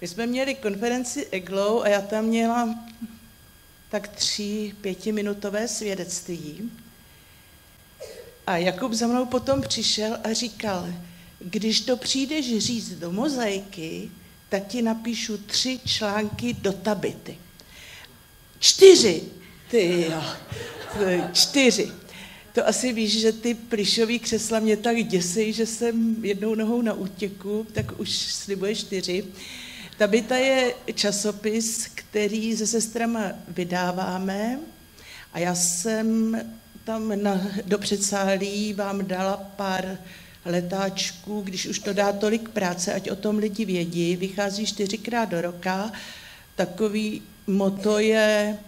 My jsme měli konferenci EGLOW a já tam měla tak tři pětiminutové svědectví. A Jakub za mnou potom přišel a říkal, když to přijdeš říct do mozaiky, tak ti napíšu tři články do tabity. Čtyři, ty jo, čtyři. To asi víš, že ty plišový křesla mě tak děsí, že jsem jednou nohou na útěku, tak už slibuje čtyři. Tabita je časopis, který se sestrama vydáváme a já jsem tam na, do předsálí vám dala pár letáčků, když už to dá tolik práce, ať o tom lidi vědí, vychází čtyřikrát do roka. Takový moto je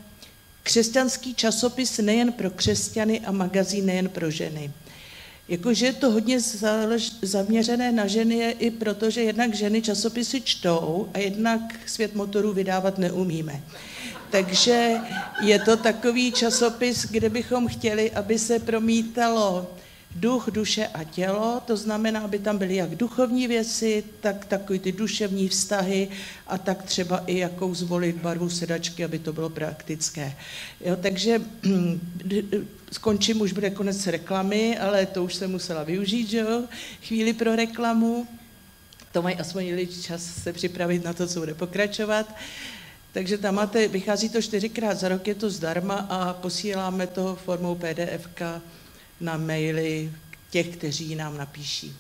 křesťanský časopis nejen pro křesťany a magazín nejen pro ženy. Jakože je to hodně zaměřené na ženy je i proto, že jednak ženy časopisy čtou a jednak svět motorů vydávat neumíme. Takže je to takový časopis, kde bychom chtěli, aby se promítalo duch, duše a tělo, to znamená, aby tam byly jak duchovní věci, tak takový ty duševní vztahy a tak třeba i jakou zvolit barvu sedačky, aby to bylo praktické. Jo, takže skončím, už bude konec reklamy, ale to už jsem musela využít, že jo, chvíli pro reklamu. To mají aspoň čas se připravit na to, co bude pokračovat. Takže tam máte, vychází to čtyřikrát za rok, je to zdarma a posíláme to formou pdf na maily těch, kteří nám napíší.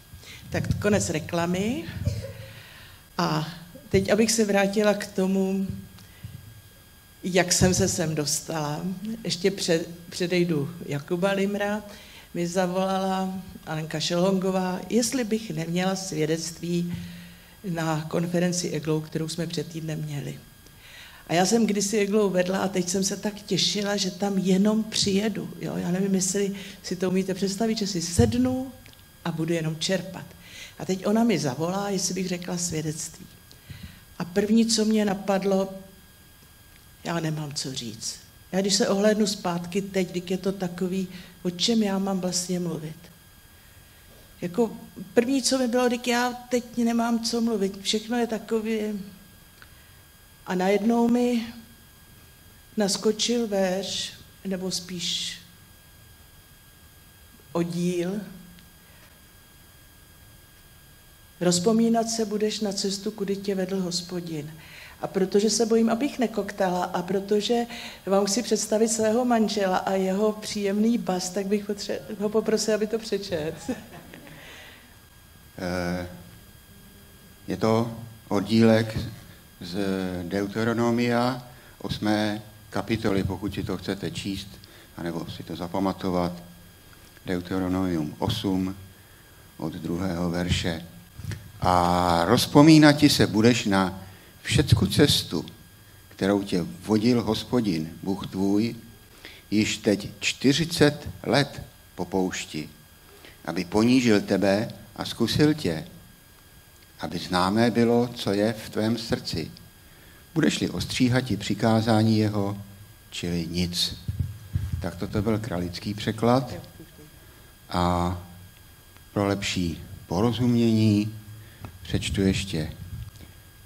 Tak konec reklamy. A teď, abych se vrátila k tomu, jak jsem se sem dostala. Ještě před, předejdu Jakuba Limra, mi zavolala Alenka Šelhongová, jestli bych neměla svědectví na konferenci EGLOU, kterou jsme před týdnem měli. A já jsem kdysi jeglou vedla a teď jsem se tak těšila, že tam jenom přijedu. Jo? Já nevím, jestli si to umíte představit, že si sednu a budu jenom čerpat. A teď ona mi zavolá, jestli bych řekla svědectví. A první, co mě napadlo, já nemám co říct. Já když se ohlédnu zpátky teď, když je to takový, o čem já mám vlastně mluvit. Jako první, co mi bylo, když já teď nemám co mluvit. Všechno je takové, a najednou mi naskočil verš, nebo spíš oddíl. Rozpomínat se budeš na cestu, kudy tě vedl hospodin. A protože se bojím, abych nekoktala a protože vám chci představit svého manžela a jeho příjemný bas, tak bych ho poprosil, aby to přečet. Eh, je to oddílek z Deuteronomia 8. kapitoly, pokud si to chcete číst, anebo si to zapamatovat. Deuteronomium 8 od druhého verše. A rozpomínat ti se budeš na všecku cestu, kterou tě vodil hospodin, Bůh tvůj, již teď 40 let po poušti, aby ponížil tebe a zkusil tě, aby známé bylo, co je v tvém srdci. Budeš-li ostříhat i přikázání jeho, čili nic. Tak toto byl kralický překlad. A pro lepší porozumění přečtu ještě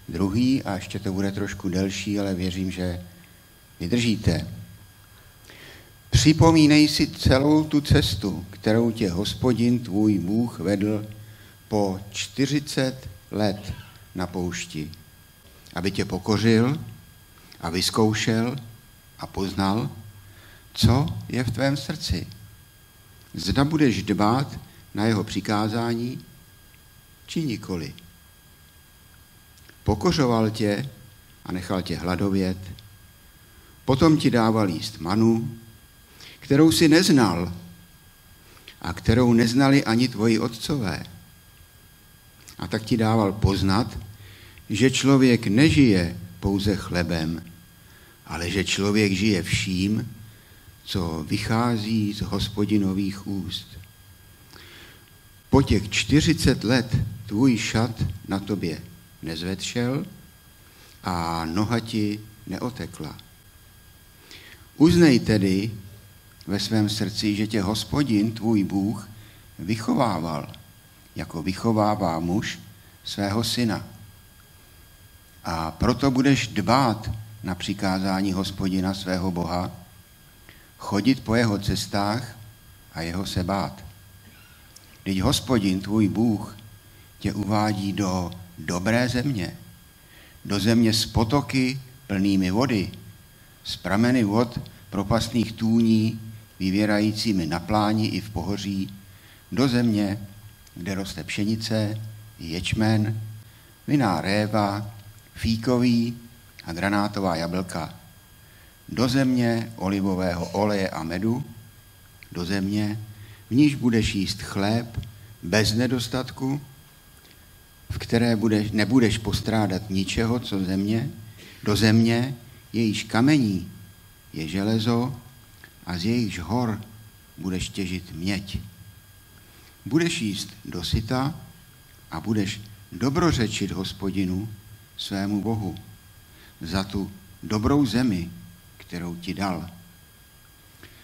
druhý a ještě to bude trošku delší, ale věřím, že vydržíte. Připomínej si celou tu cestu, kterou tě hospodin tvůj Bůh vedl po 40 let na poušti, aby tě pokořil a vyzkoušel a poznal, co je v tvém srdci. Zda budeš dbát na jeho přikázání, či nikoli. Pokořoval tě a nechal tě hladovět, potom ti dával jíst manu, kterou si neznal a kterou neznali ani tvoji otcové a tak ti dával poznat, že člověk nežije pouze chlebem, ale že člověk žije vším, co vychází z hospodinových úst. Po těch 40 let tvůj šat na tobě nezvetšel a noha ti neotekla. Uznej tedy ve svém srdci, že tě hospodin, tvůj Bůh, vychovával – jako vychovává muž svého syna. A proto budeš dbát na přikázání hospodina svého Boha, chodit po jeho cestách a jeho se bát. Teď hospodin, tvůj Bůh, tě uvádí do dobré země, do země s potoky plnými vody, z prameny vod propastných tůní, vyvěrajícími na pláni i v pohoří, do země, kde roste pšenice, ječmen, viná réva, fíkový a granátová jablka, do země olivového oleje a medu, do země, v níž budeš jíst chléb bez nedostatku, v které budeš, nebudeš postrádat ničeho, co země, do země, jejíž kamení je železo a z jejíž hor budeš těžit měď. Budeš jíst dosyta a budeš dobrořečit hospodinu svému Bohu za tu dobrou zemi, kterou ti dal.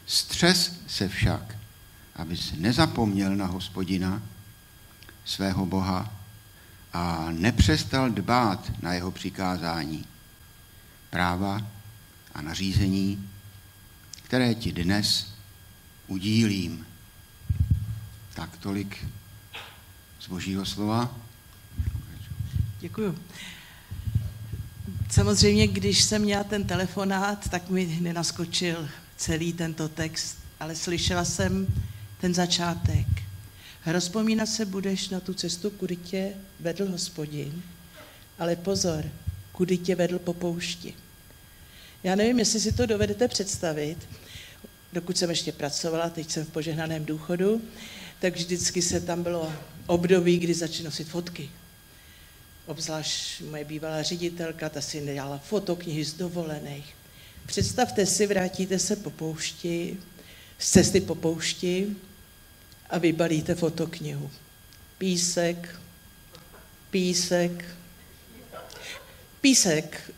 Střes se však, abys nezapomněl na hospodina, svého Boha, a nepřestal dbát na jeho přikázání, práva a nařízení, které ti dnes udílím. Tak tolik z božího slova. Děkuju. Samozřejmě, když jsem měla ten telefonát, tak mi nenaskočil celý tento text, ale slyšela jsem ten začátek. Rozpomínat se budeš na tu cestu, kudy tě vedl hospodin, ale pozor, kudy tě vedl po poušti. Já nevím, jestli si to dovedete představit, dokud jsem ještě pracovala, teď jsem v požehnaném důchodu, tak vždycky se tam bylo období, kdy začali nosit fotky. Obzvlášť moje bývalá ředitelka, ta si dělala fotoknihy z dovolených. Představte si, vrátíte se po poušti, z cesty po poušti a vybalíte fotoknihu. Písek, písek, písek.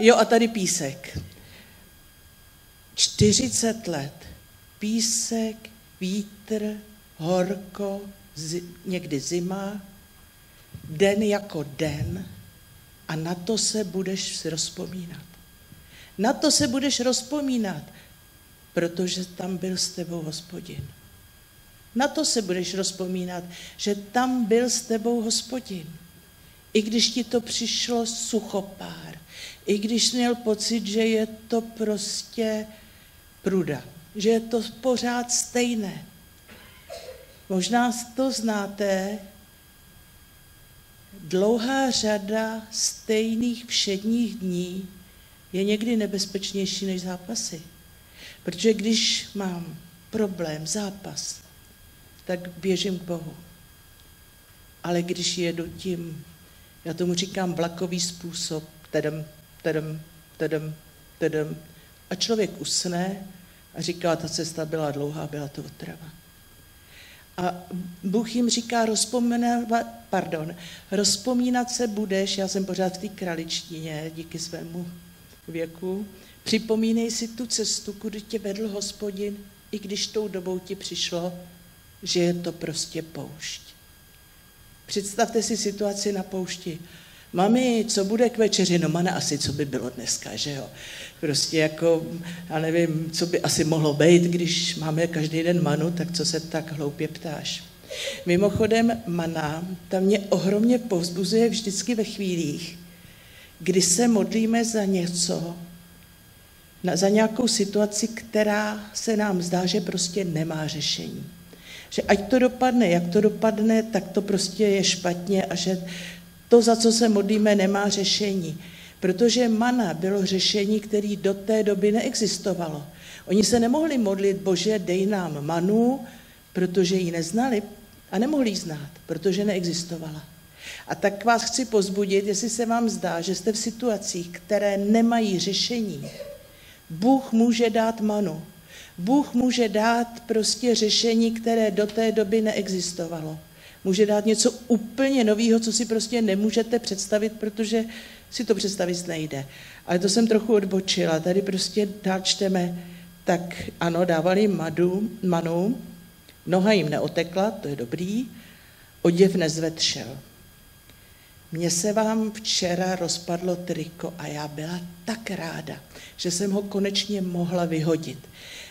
Jo, a tady písek. 40 let. Písek, vítr, horko, zi, někdy zima, den jako den a na to se budeš rozpomínat. Na to se budeš rozpomínat, protože tam byl s tebou hospodin. Na to se budeš rozpomínat, že tam byl s tebou hospodin. I když ti to přišlo suchopár, i když měl pocit, že je to prostě pruda, že je to pořád stejné. Možná to znáte, dlouhá řada stejných všedních dní je někdy nebezpečnější než zápasy. Protože když mám problém, zápas, tak běžím k Bohu. Ale když jedu tím, já tomu říkám vlakový způsob, tedem, tedem, tedem, tedem, a člověk usne a říká, ta cesta byla dlouhá, byla to otrava. A Bůh jim říká, pardon, rozpomínat se budeš, já jsem pořád v té kraličtině, díky svému věku, připomínej si tu cestu, kudy tě vedl hospodin, i když tou dobou ti přišlo, že je to prostě poušť. Představte si situaci na poušti. Mami, co bude k večeři? No mana asi, co by bylo dneska, že jo? Prostě jako, já nevím, co by asi mohlo být, když máme každý den manu, tak co se tak hloupě ptáš? Mimochodem, mana, ta mě ohromně povzbuzuje vždycky ve chvílích, kdy se modlíme za něco, za nějakou situaci, která se nám zdá, že prostě nemá řešení. Že ať to dopadne, jak to dopadne, tak to prostě je špatně a že to, za co se modlíme, nemá řešení. Protože mana bylo řešení, které do té doby neexistovalo. Oni se nemohli modlit, bože, dej nám manu, protože ji neznali a nemohli ji znát, protože neexistovala. A tak vás chci pozbudit, jestli se vám zdá, že jste v situacích, které nemají řešení. Bůh může dát manu. Bůh může dát prostě řešení, které do té doby neexistovalo. Může dát něco úplně nového, co si prostě nemůžete představit, protože si to představit nejde. Ale to jsem trochu odbočila. Tady prostě dál čteme, tak ano, dávali madu, manu, noha jim neotekla, to je dobrý, oděv nezvetšel. mně se vám včera rozpadlo triko a já byla tak ráda, že jsem ho konečně mohla vyhodit.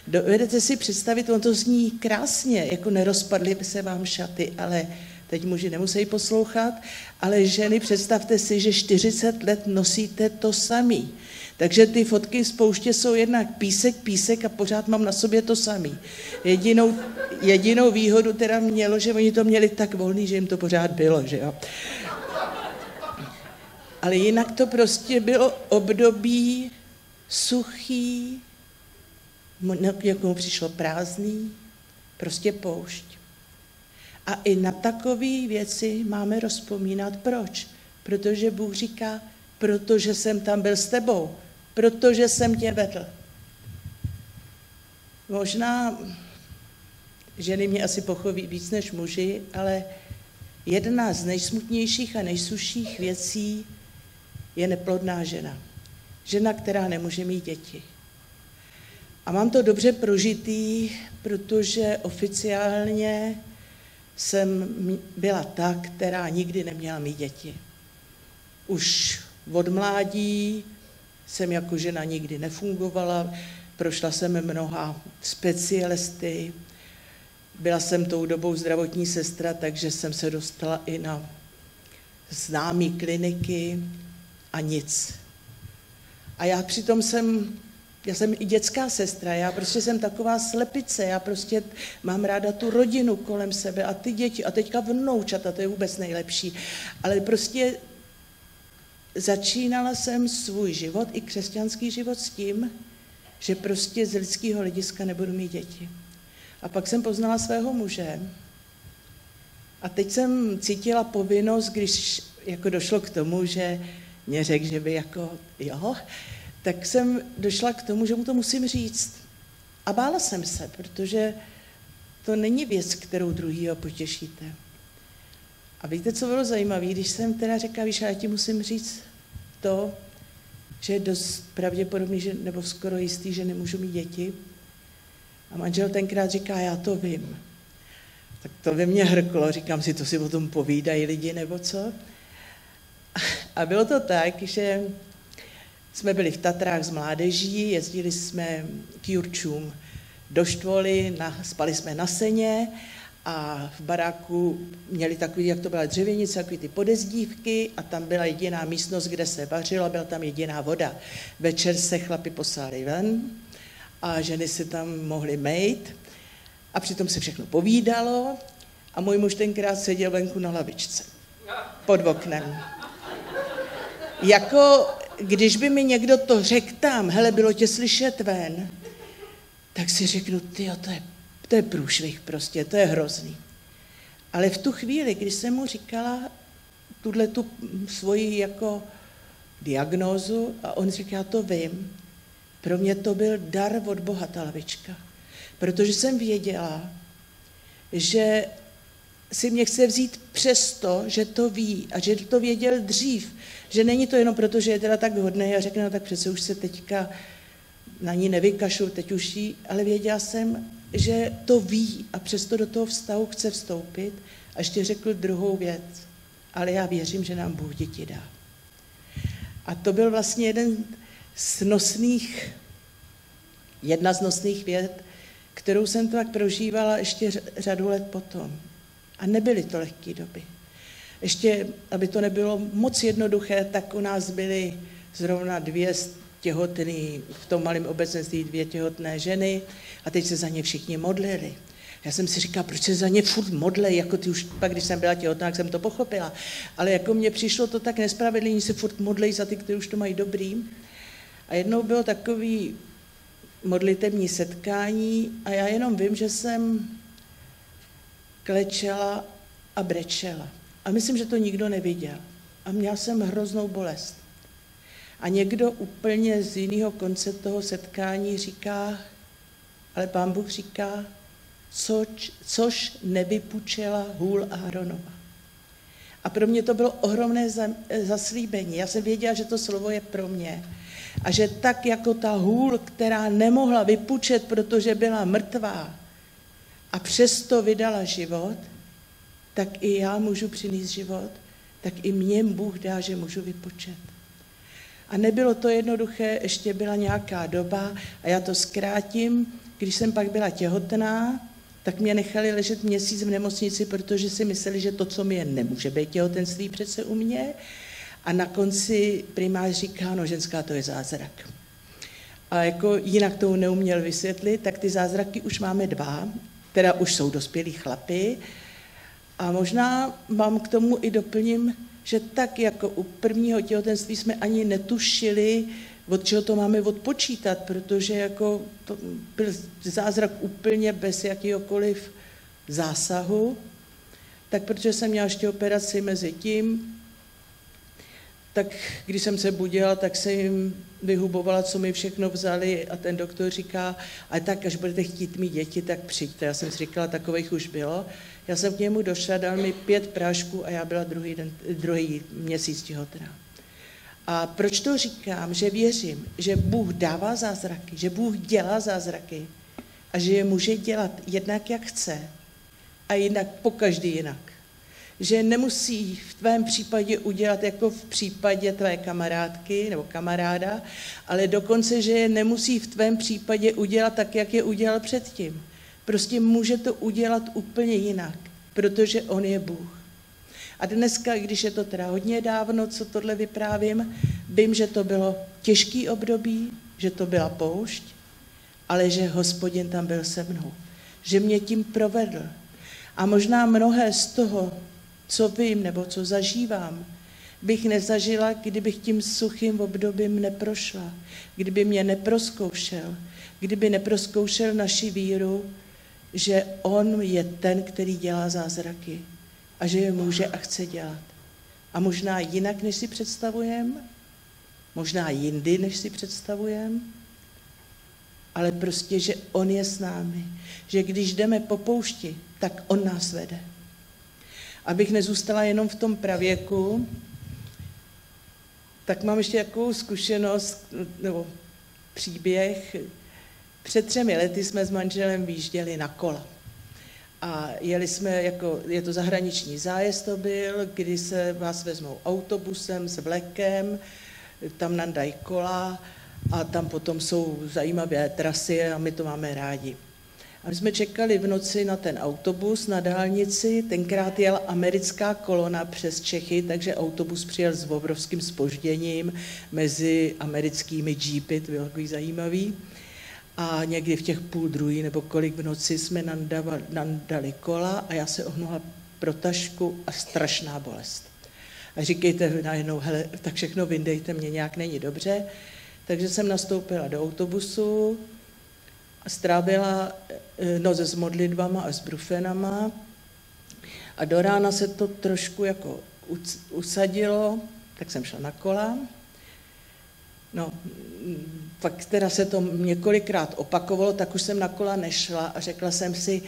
Dovedete si představit, on to zní krásně, jako nerozpadly se vám šaty, ale teď muži nemusí poslouchat, ale ženy, představte si, že 40 let nosíte to samý. Takže ty fotky z pouště jsou jednak písek, písek a pořád mám na sobě to samý. Jedinou, jedinou výhodu teda mělo, že oni to měli tak volný, že jim to pořád bylo, že jo. Ale jinak to prostě bylo období suchý, jak mu přišlo prázdný, prostě poušť. A i na takové věci máme rozpomínat. Proč? Protože Bůh říká, protože jsem tam byl s tebou, protože jsem tě vedl. Možná ženy mě asi pochoví víc než muži, ale jedna z nejsmutnějších a nejsuších věcí je neplodná žena. Žena, která nemůže mít děti. A mám to dobře prožitý, protože oficiálně jsem byla ta, která nikdy neměla mít děti. Už od mládí jsem jako žena nikdy nefungovala, prošla jsem mnoha specialisty, byla jsem tou dobou zdravotní sestra, takže jsem se dostala i na známé kliniky a nic. A já přitom jsem, já jsem i dětská sestra, já prostě jsem taková slepice, já prostě mám ráda tu rodinu kolem sebe a ty děti a teďka vnoučata, to je vůbec nejlepší. Ale prostě začínala jsem svůj život, i křesťanský život s tím, že prostě z lidského hlediska nebudu mít děti. A pak jsem poznala svého muže a teď jsem cítila povinnost, když jako došlo k tomu, že mě řekl, že by jako, jo, tak jsem došla k tomu, že mu to musím říct. A bála jsem se, protože to není věc, kterou druhýho potěšíte. A víte, co bylo zajímavé, když jsem teda řekla, víš, já ti musím říct to, že je dost pravděpodobný, že, nebo skoro jistý, že nemůžu mít děti. A manžel tenkrát říká, já to vím. Tak to ve mně hrklo, říkám si, to si o tom povídají lidi nebo co. A bylo to tak, že jsme byli v Tatrách s mládeží, jezdili jsme k Jurčům do štvoly, na, spali jsme na seně a v baráku měli takový, jak to byla dřevěnice, takový ty podezdívky a tam byla jediná místnost, kde se vařilo, byla tam jediná voda. Večer se chlapi poslali ven a ženy se tam mohly mejt a přitom se všechno povídalo a můj muž tenkrát seděl venku na lavičce pod oknem. Jako když by mi někdo to řekl tam, hele, bylo tě slyšet ven, tak si řeknu, ty, to je, to je průšvih prostě, to je hrozný. Ale v tu chvíli, když jsem mu říkala tuhle tu svoji jako diagnózu a on říká, já to vím, pro mě to byl dar od Boha, ta lavička. Protože jsem věděla, že si mě chce vzít přesto, že to ví a že to věděl dřív. Že není to jenom proto, že je teda tak hodný a řekne, no tak přece už se teďka na ní nevykašu, teď už jí, ale věděla jsem, že to ví a přesto do toho vztahu chce vstoupit a ještě řekl druhou věc. Ale já věřím, že nám Bůh děti dá. A to byl vlastně jeden z nosných, jedna z nosných věd, kterou jsem tak prožívala ještě řadu let potom. A nebyly to lehké doby. Ještě, aby to nebylo moc jednoduché, tak u nás byly zrovna dvě těhotné, v tom malém obecenství dvě těhotné ženy a teď se za ně všichni modlili. Já jsem si říkala, proč se za ně furt modlej, jako ty už pak, když jsem byla těhotná, tak jsem to pochopila. Ale jako mně přišlo to tak nespravedlivý, se furt modlej za ty, kteří už to mají dobrý. A jednou bylo takový modlitební setkání a já jenom vím, že jsem klečela a brečela. A myslím, že to nikdo neviděl. A měla jsem hroznou bolest. A někdo úplně z jiného konce toho setkání říká, ale pán Bůh říká, což, což nevypučela hůl Áronova. A pro mě to bylo ohromné zaslíbení. Já jsem věděla, že to slovo je pro mě. A že tak jako ta hůl, která nemohla vypučet, protože byla mrtvá, a přesto vydala život, tak i já můžu přinést život, tak i mě Bůh dá, že můžu vypočet. A nebylo to jednoduché, ještě byla nějaká doba a já to zkrátím. Když jsem pak byla těhotná, tak mě nechali ležet měsíc v nemocnici, protože si mysleli, že to, co mi je, nemůže být těhotenství přece u mě. A na konci primář říká, no ženská, to je zázrak. A jako jinak to neuměl vysvětlit, tak ty zázraky už máme dva, teda už jsou dospělí chlapy. A možná vám k tomu i doplním, že tak jako u prvního těhotenství jsme ani netušili, od čeho to máme odpočítat, protože jako to byl zázrak úplně bez jakýhokoliv zásahu, tak protože jsem měla ještě operaci mezi tím, tak když jsem se budila, tak se jim vyhubovala, co mi všechno vzali a ten doktor říká, a tak, až budete chtít mít děti, tak přijďte. Já jsem si říkala, takových už bylo. Já jsem k němu došla, dal mi pět prášků a já byla druhý, den, druhý měsíc těhotná. A proč to říkám? Že věřím, že Bůh dává zázraky, že Bůh dělá zázraky a že je může dělat jednak, jak chce a jinak po každý jinak. Že nemusí v tvém případě udělat jako v případě tvé kamarádky nebo kamaráda, ale dokonce, že je nemusí v tvém případě udělat tak, jak je udělal předtím. Prostě může to udělat úplně jinak, protože on je Bůh. A dneska, když je to teda hodně dávno, co tohle vyprávím, vím, že to bylo těžký období, že to byla poušť, ale že hospodin tam byl se mnou. Že mě tím provedl. A možná mnohé z toho, co vím nebo co zažívám, bych nezažila, kdybych tím suchým obdobím neprošla, kdyby mě neproskoušel, kdyby neproskoušel naši víru, že on je ten, který dělá zázraky a že je může a chce dělat. A možná jinak, než si představujeme, možná jindy, než si představujeme, ale prostě, že on je s námi. Že když jdeme po poušti, tak on nás vede. Abych nezůstala jenom v tom pravěku, tak mám ještě takovou zkušenost, nebo příběh. Před třemi lety jsme s manželem výjížděli na kola. A jeli jsme, jako, je to zahraniční zájezd to byl, kdy se vás vezmou autobusem s vlekem, tam nandají kola a tam potom jsou zajímavé trasy a my to máme rádi. A my jsme čekali v noci na ten autobus na dálnici, tenkrát jela americká kolona přes Čechy, takže autobus přijel s obrovským spožděním mezi americkými jeepy, to bylo takový zajímavý a někdy v těch půl druhý nebo kolik v noci jsme nandavali, nandali kola a já se ohnula pro tašku a strašná bolest. A říkejte najednou, hele, tak všechno vyndejte, mě nějak není dobře. Takže jsem nastoupila do autobusu strávila eh, noc s modlitbama a s brufenama. A do rána se to trošku jako usadilo, tak jsem šla na kola. No, pak teda se to několikrát opakovalo, tak už jsem na kola nešla a řekla jsem si,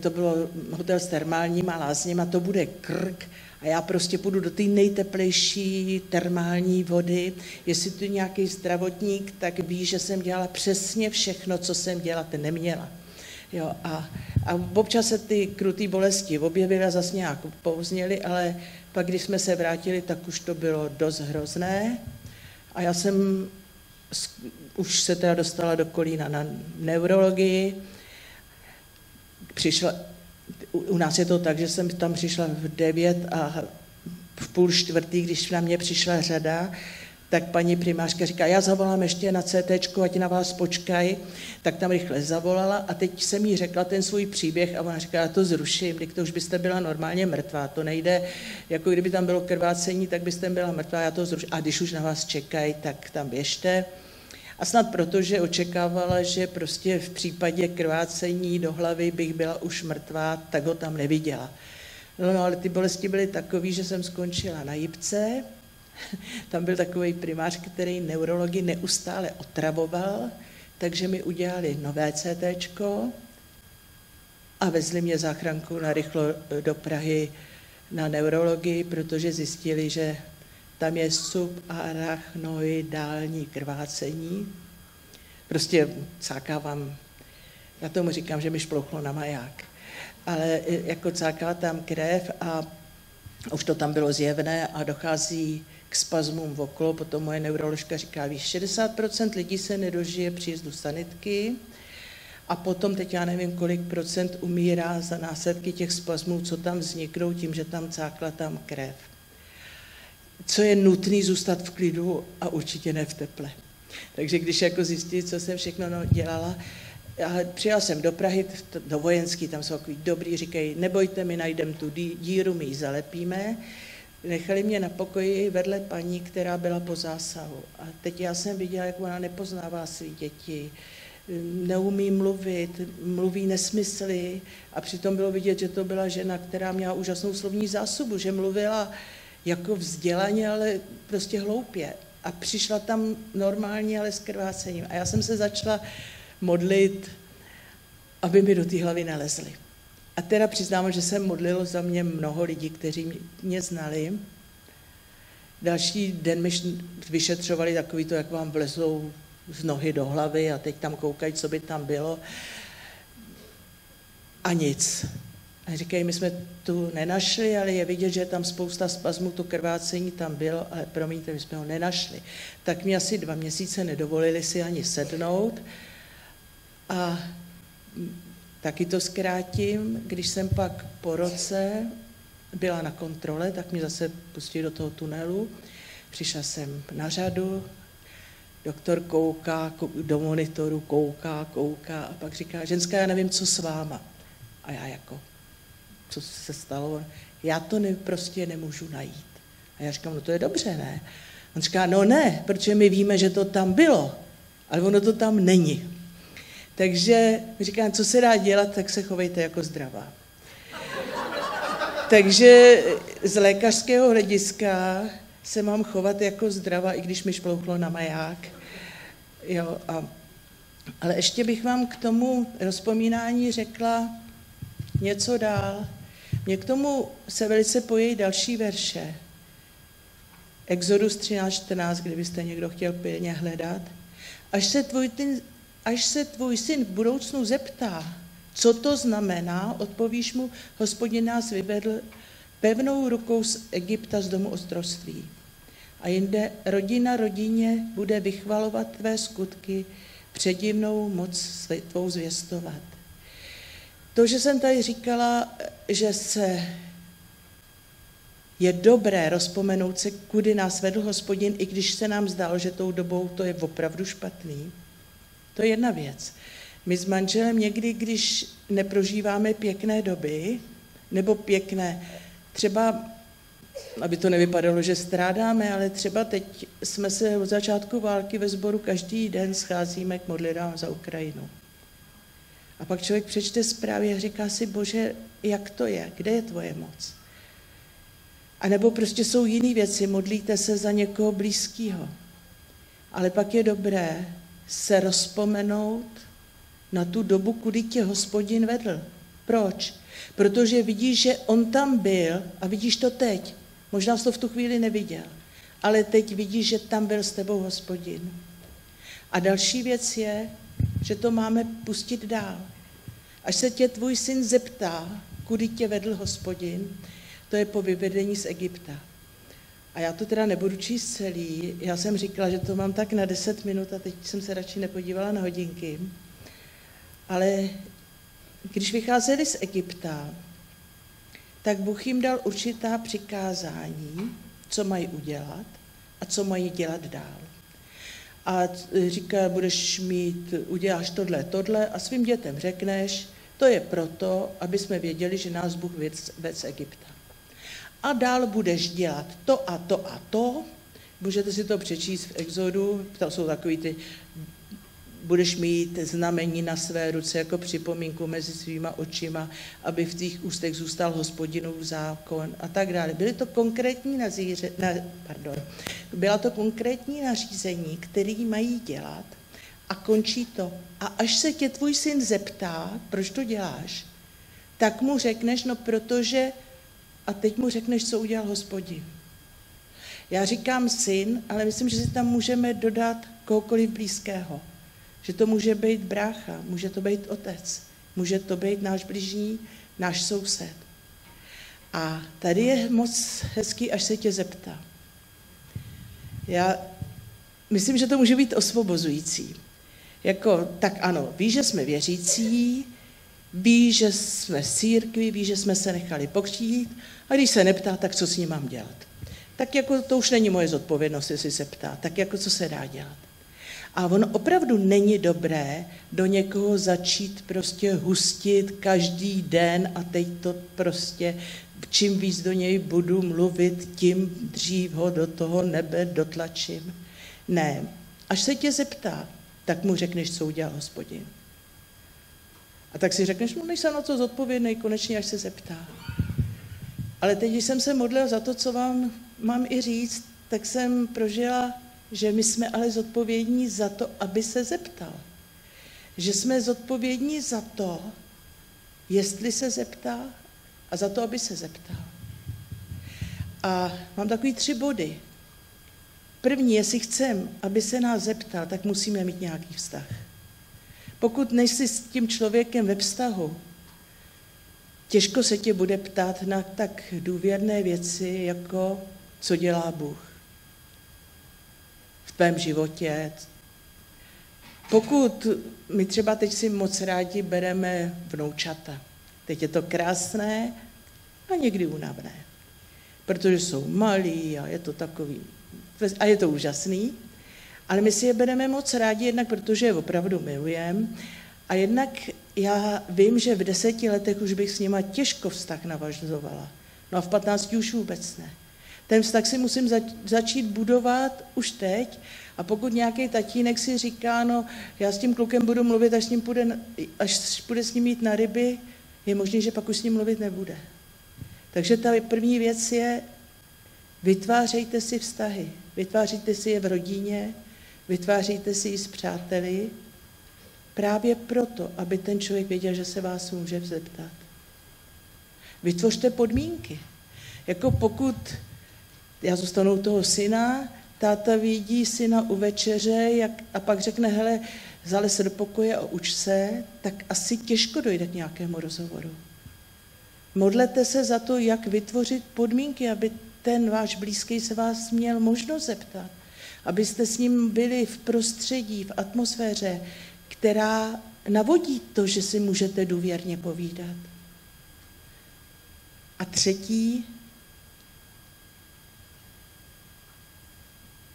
to bylo hotel s termálníma lázněma, to bude krk a já prostě půjdu do té nejteplejší termální vody. Jestli tu nějaký zdravotník, tak ví, že jsem dělala přesně všechno, co jsem dělat neměla. Jo, a, a občas se ty kruté bolesti objevily a zase nějak pouzněly, ale pak, když jsme se vrátili, tak už to bylo dost hrozné. A já jsem už se teda dostala do Kolína na neurologii. Přišla, u nás je to tak, že jsem tam přišla v devět a v půl čtvrtý, když na mě přišla řada, tak paní primářka říká, já zavolám ještě na CT, ať na vás počkají, tak tam rychle zavolala a teď jsem jí řekla ten svůj příběh a ona říká, já to zruším, když to už byste byla normálně mrtvá, to nejde, jako kdyby tam bylo krvácení, tak byste byla mrtvá, já to zruším. A když už na vás čekají, tak tam běžte. A snad proto, že očekávala, že prostě v případě krvácení do hlavy bych byla už mrtvá, tak ho tam neviděla. No, no ale ty bolesti byly takové, že jsem skončila na jipce. Tam byl takový primář, který neurologii neustále otravoval, takže mi udělali nové CT a vezli mě záchranku na rychlo do Prahy na neurologii, protože zjistili, že tam je subarachnoidální krvácení. Prostě cákávám, já tomu říkám, že mi šplouchlo na maják. Ale jako cáká tam krev a už to tam bylo zjevné a dochází k spazmům v okolo, potom moje neuroložka říká, víš, 60% lidí se nedožije příjezdu sanitky a potom teď já nevím, kolik procent umírá za následky těch spazmů, co tam vzniknou tím, že tam cákla tam krev. Co je nutný zůstat v klidu a určitě ne v teple. Takže když jako zjistí, co jsem všechno no, dělala, já přijel jsem do Prahy, do vojenský, tam jsou takový dobrý, říkají, nebojte, my najdeme tu díru, my ji zalepíme. Nechali mě na pokoji vedle paní, která byla po zásahu. A teď já jsem viděla, jak ona nepoznává své děti, neumí mluvit, mluví nesmysly a přitom bylo vidět, že to byla žena, která měla úžasnou slovní zásobu, že mluvila jako vzdělaně, ale prostě hloupě. A přišla tam normálně, ale s krvácením. A já jsem se začala modlit, aby mi do té hlavy nalezli. A teda přiznám, že se modlilo za mě mnoho lidí, kteří mě znali. Další den mi vyšetřovali takový to, jak vám vlezou z nohy do hlavy a teď tam koukají, co by tam bylo. A nic. A říkají, my jsme tu nenašli, ale je vidět, že tam spousta spazmů, to krvácení tam bylo, ale promiňte, my jsme ho nenašli. Tak mi asi dva měsíce nedovolili si ani sednout. A taky to zkrátím, když jsem pak po roce byla na kontrole, tak mě zase pustili do toho tunelu. Přišla jsem na řadu, doktor kouká do monitoru, kouká, kouká a pak říká, ženská, já nevím, co s váma. A já jako, co se stalo? Já to ne, prostě nemůžu najít. A já říkám, no to je dobře, ne? On říká, no ne, protože my víme, že to tam bylo, ale ono to tam není. Takže říkám, co se dá dělat, tak se chovejte jako zdravá. Takže z lékařského hlediska se mám chovat jako zdravá, i když mi šplouchlo na maják. Jo, a, ale ještě bych vám k tomu rozpomínání řekla něco dál. Mně k tomu se velice pojí další verše. Exodus 13.14, kdybyste někdo chtěl pilně hledat. Až se tvůj, ty, až se tvůj syn v budoucnu zeptá, co to znamená, odpovíš mu, hospodin nás vyvedl pevnou rukou z Egypta z domu ostrovství. A jinde rodina rodině bude vychvalovat tvé skutky, předivnou moc tvou zvěstovat. To, že jsem tady říkala, že se je dobré rozpomenout se, kudy nás vedl hospodin, i když se nám zdálo, že tou dobou to je opravdu špatný. To je jedna věc. My s manželem někdy, když neprožíváme pěkné doby, nebo pěkné, třeba, aby to nevypadalo, že strádáme, ale třeba teď jsme se od začátku války ve sboru každý den scházíme k modlitbám za Ukrajinu. A pak člověk přečte zprávy a říká si, bože, jak to je, kde je tvoje moc? A nebo prostě jsou jiné věci, modlíte se za někoho blízkého. Ale pak je dobré se rozpomenout na tu dobu, kudy tě hospodin vedl. Proč? Protože vidíš, že on tam byl a vidíš to teď. Možná jsi to v tu chvíli neviděl, ale teď vidíš, že tam byl s tebou hospodin. A další věc je, že to máme pustit dál. Až se tě tvůj syn zeptá, kudy tě vedl hospodin, to je po vyvedení z Egypta. A já to teda nebudu číst celý. Já jsem říkala, že to mám tak na 10 minut a teď jsem se radši nepodívala na hodinky. Ale když vycházeli z Egypta, tak Bůh jim dal určitá přikázání, co mají udělat a co mají dělat dál. A říká, budeš mít, uděláš tohle, tohle a svým dětem řekneš, to je proto, aby jsme věděli, že nás Bůh ved z Egypta a dál budeš dělat to a to a to. Můžete si to přečíst v Exodu, to jsou takový ty, budeš mít znamení na své ruce jako připomínku mezi svýma očima, aby v těch ústech zůstal hospodinův zákon a tak dále. Byly to konkrétní nazíře, na, pardon, byla to konkrétní nařízení, který mají dělat a končí to. A až se tě tvůj syn zeptá, proč to děláš, tak mu řekneš, no protože a teď mu řekneš, co udělal hospodin. Já říkám syn, ale myslím, že si tam můžeme dodat kohokoliv blízkého. Že to může být brácha, může to být otec, může to být náš bližní, náš soused. A tady je moc hezký, až se tě zeptá. Já myslím, že to může být osvobozující. Jako, tak ano, ví, že jsme věřící, ví, že jsme v církvi, ví, že jsme se nechali pokřtít a když se neptá, tak co s ním mám dělat? Tak jako to už není moje zodpovědnost, jestli se ptá, tak jako co se dá dělat. A ono opravdu není dobré do někoho začít prostě hustit každý den a teď to prostě, čím víc do něj budu mluvit, tím dřív ho do toho nebe dotlačím. Ne, až se tě zeptá, tak mu řekneš, co udělal hospodin. A tak si řekneš, no nejsem na to zodpovědný, konečně až se zeptá. Ale teď, když jsem se modlil za to, co vám mám i říct, tak jsem prožila, že my jsme ale zodpovědní za to, aby se zeptal. Že jsme zodpovědní za to, jestli se zeptá a za to, aby se zeptal. A mám takový tři body. První, jestli chcem, aby se nás zeptal, tak musíme mít nějaký vztah. Pokud nejsi s tím člověkem ve vztahu, těžko se tě bude ptát na tak důvěrné věci, jako co dělá Bůh tvém životě. Pokud my třeba teď si moc rádi bereme vnoučata, teď je to krásné a někdy únavné, protože jsou malí a je to takový, a je to úžasný, ale my si je bereme moc rádi, jednak protože je opravdu milujeme a jednak já vím, že v deseti letech už bych s nima těžko vztah navažovala. No a v patnácti už vůbec ne. Ten vztah si musím zač- začít budovat už teď a pokud nějaký tatínek si říká, no já s tím klukem budu mluvit, až, s ním půjde, až půjde s ním jít na ryby, je možné, že pak už s ním mluvit nebude. Takže ta první věc je, vytvářejte si vztahy. Vytváříte si je v rodině, vytváříte si ji s přáteli, právě proto, aby ten člověk věděl, že se vás může zeptat. Vytvořte podmínky. Jako pokud já zůstanu toho syna, táta vidí syna u večeře jak, a pak řekne, hele, se do pokoje a uč se, tak asi těžko dojde k nějakému rozhovoru. Modlete se za to, jak vytvořit podmínky, aby ten váš blízký se vás měl možnost zeptat abyste s ním byli v prostředí, v atmosféře, která navodí to, že si můžete důvěrně povídat. A třetí,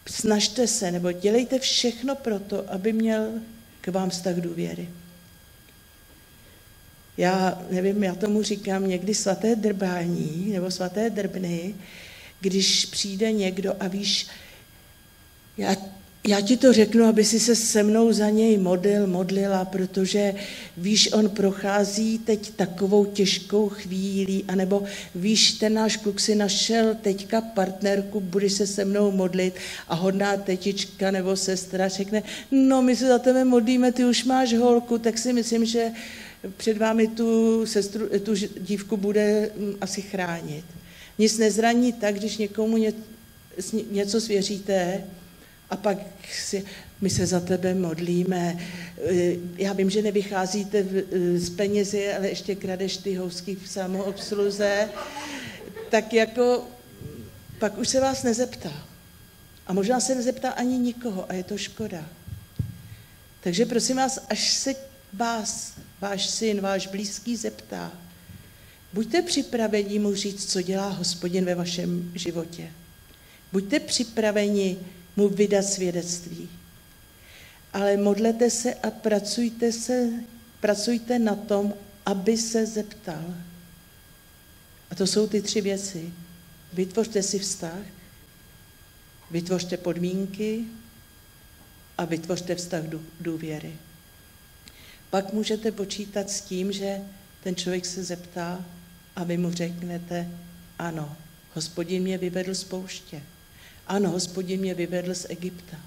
snažte se, nebo dělejte všechno pro to, aby měl k vám vztah důvěry. Já nevím, já tomu říkám někdy svaté drbání nebo svaté drbny, když přijde někdo a víš, já, já ti to řeknu, aby si se se mnou za něj modlil, modlila, protože víš, on prochází teď takovou těžkou chvílí, anebo víš, ten náš kluk si našel teďka partnerku, budeš se se mnou modlit a hodná tetička nebo sestra řekne, no my se za tebe modlíme, ty už máš holku, tak si myslím, že před vámi tu, sestru, tu dívku bude mm, asi chránit. Nic nezraní tak, když někomu něco svěříte, a pak si, my se za tebe modlíme. Eh, já vím, že nevycházíte eh, z penězi, ale ještě kradeš ty housky v samoobsluze. Tak jako pak už se vás nezeptá. A možná se nezeptá ani nikoho a je to škoda. Takže prosím vás, až se vás, váš syn, váš blízký zeptá, buďte připraveni mu říct, co dělá hospodin ve vašem životě. Buďte připraveni mu vydat svědectví. Ale modlete se a pracujte, se, pracujte na tom, aby se zeptal. A to jsou ty tři věci. Vytvořte si vztah, vytvořte podmínky a vytvořte vztah důvěry. Pak můžete počítat s tím, že ten člověk se zeptá a vy mu řeknete, ano, hospodin mě vyvedl z pouště. Ano, hospodin mě vyvedl z Egypta.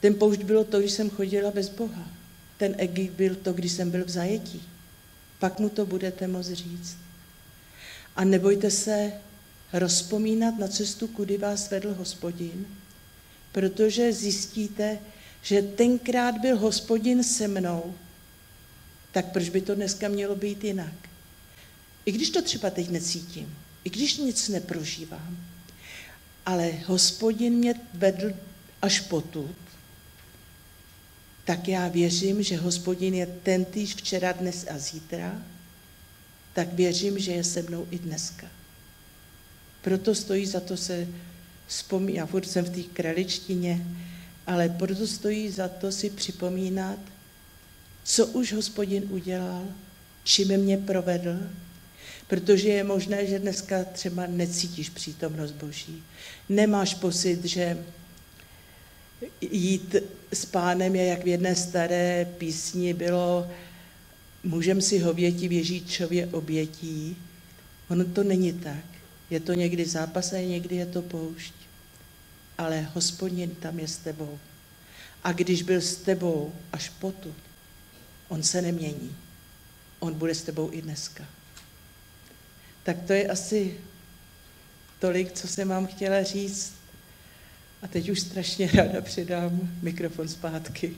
Ten poušť bylo to, když jsem chodila bez Boha. Ten Egypt byl to, když jsem byl v zajetí. Pak mu to budete moct říct. A nebojte se rozpomínat na cestu, kudy vás vedl hospodin, protože zjistíte, že tenkrát byl hospodin se mnou, tak proč by to dneska mělo být jinak? I když to třeba teď necítím, i když nic neprožívám. Ale hospodin mě vedl až potud, tak já věřím, že hospodin je ten týž včera, dnes a zítra, tak věřím, že je se mnou i dneska. Proto stojí za to se vzpomínat, já furt jsem v té kraličtině, ale proto stojí za to si připomínat, co už hospodin udělal, čím mě provedl, protože je možné, že dneska třeba necítíš přítomnost Boží. Nemáš pocit, že jít s pánem je, jak v jedné staré písni bylo, můžem si hověti v Ježíčově obětí. Ono to není tak. Je to někdy zápas a někdy je to poušť. Ale hospodin tam je s tebou. A když byl s tebou až potud, on se nemění. On bude s tebou i dneska. Tak to je asi tolik, co jsem vám chtěla říct. A teď už strašně ráda předám mikrofon zpátky.